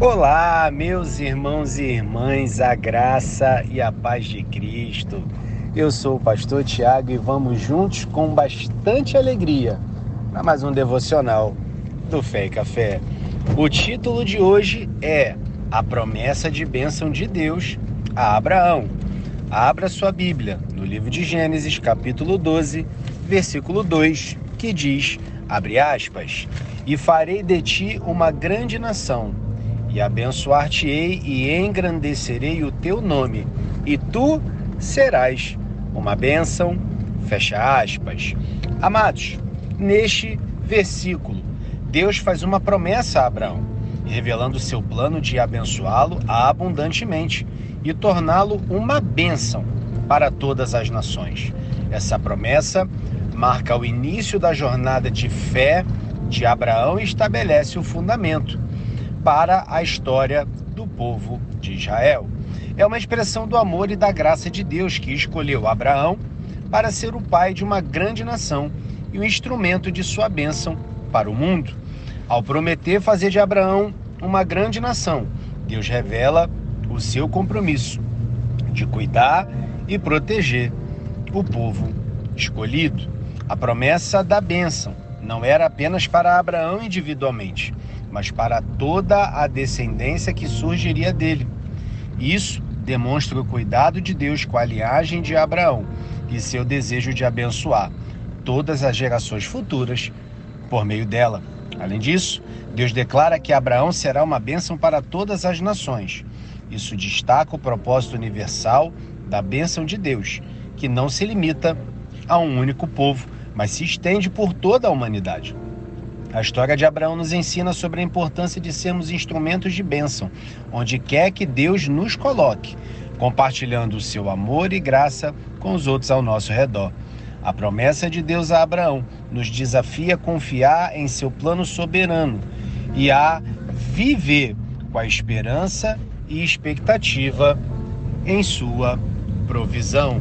Olá, meus irmãos e irmãs, a graça e a paz de Cristo. Eu sou o pastor Tiago e vamos juntos com bastante alegria para mais um devocional do Fé e Café. O título de hoje é A Promessa de Bênção de Deus a Abraão. Abra sua Bíblia no livro de Gênesis, capítulo 12, versículo 2, que diz, abre aspas, e farei de ti uma grande nação e abençoar-te-ei e engrandecerei o teu nome, e tu serás uma bênção. Fecha aspas. Amados, neste versículo, Deus faz uma promessa a Abraão, revelando seu plano de abençoá-lo abundantemente e torná-lo uma bênção para todas as nações. Essa promessa marca o início da jornada de fé de Abraão e estabelece o fundamento para a história do povo de Israel. É uma expressão do amor e da graça de Deus que escolheu Abraão para ser o pai de uma grande nação e o instrumento de sua bênção para o mundo. Ao prometer fazer de Abraão uma grande nação, Deus revela o seu compromisso de cuidar e proteger o povo escolhido. A promessa da bênção não era apenas para Abraão individualmente, mas para toda a descendência que surgiria dele. Isso demonstra o cuidado de Deus com a linhagem de Abraão e seu desejo de abençoar todas as gerações futuras por meio dela. Além disso, Deus declara que Abraão será uma bênção para todas as nações. Isso destaca o propósito universal da bênção de Deus, que não se limita a um único povo, mas se estende por toda a humanidade. A história de Abraão nos ensina sobre a importância de sermos instrumentos de bênção, onde quer que Deus nos coloque, compartilhando o seu amor e graça com os outros ao nosso redor. A promessa de Deus a Abraão nos desafia a confiar em seu plano soberano e a viver com a esperança e expectativa em sua provisão.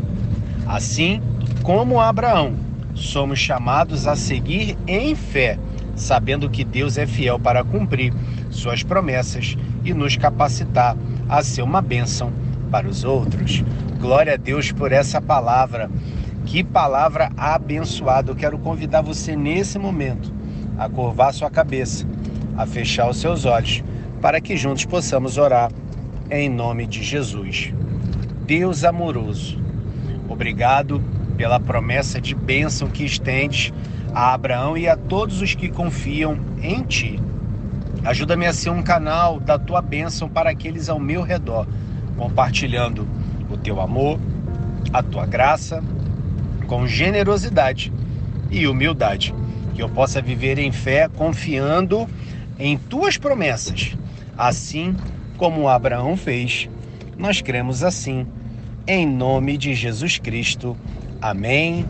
Assim como Abraão, somos chamados a seguir em fé sabendo que Deus é fiel para cumprir suas promessas e nos capacitar a ser uma bênção para os outros. Glória a Deus por essa palavra. Que palavra abençoada. Eu quero convidar você nesse momento a curvar sua cabeça, a fechar os seus olhos, para que juntos possamos orar em nome de Jesus. Deus amoroso, obrigado pela promessa de bênção que estendes a Abraão e a todos os que confiam em ti. Ajuda-me a ser um canal da tua bênção para aqueles ao meu redor, compartilhando o teu amor, a tua graça, com generosidade e humildade. Que eu possa viver em fé, confiando em tuas promessas, assim como Abraão fez. Nós cremos assim, em nome de Jesus Cristo. Amém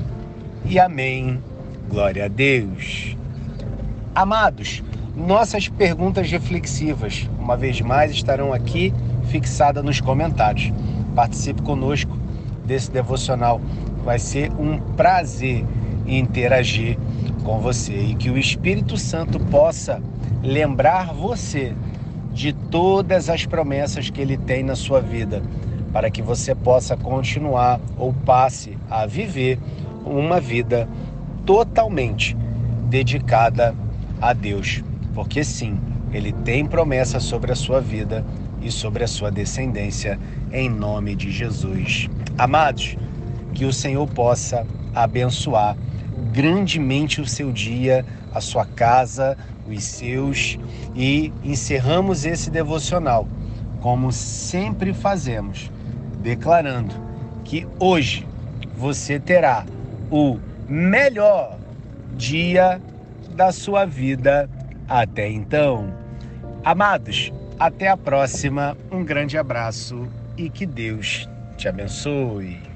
e amém. Glória a Deus. Amados, nossas perguntas reflexivas, uma vez mais, estarão aqui fixadas nos comentários. Participe conosco desse devocional. Vai ser um prazer interagir com você e que o Espírito Santo possa lembrar você de todas as promessas que ele tem na sua vida, para que você possa continuar ou passe a viver uma vida totalmente dedicada a Deus, porque sim, Ele tem promessa sobre a sua vida e sobre a sua descendência, em nome de Jesus. Amados, que o Senhor possa abençoar grandemente o seu dia, a sua casa, os seus e encerramos esse devocional, como sempre fazemos, declarando que hoje você terá o melhor dia da sua vida até então. Amados, até a próxima. Um grande abraço e que Deus te abençoe.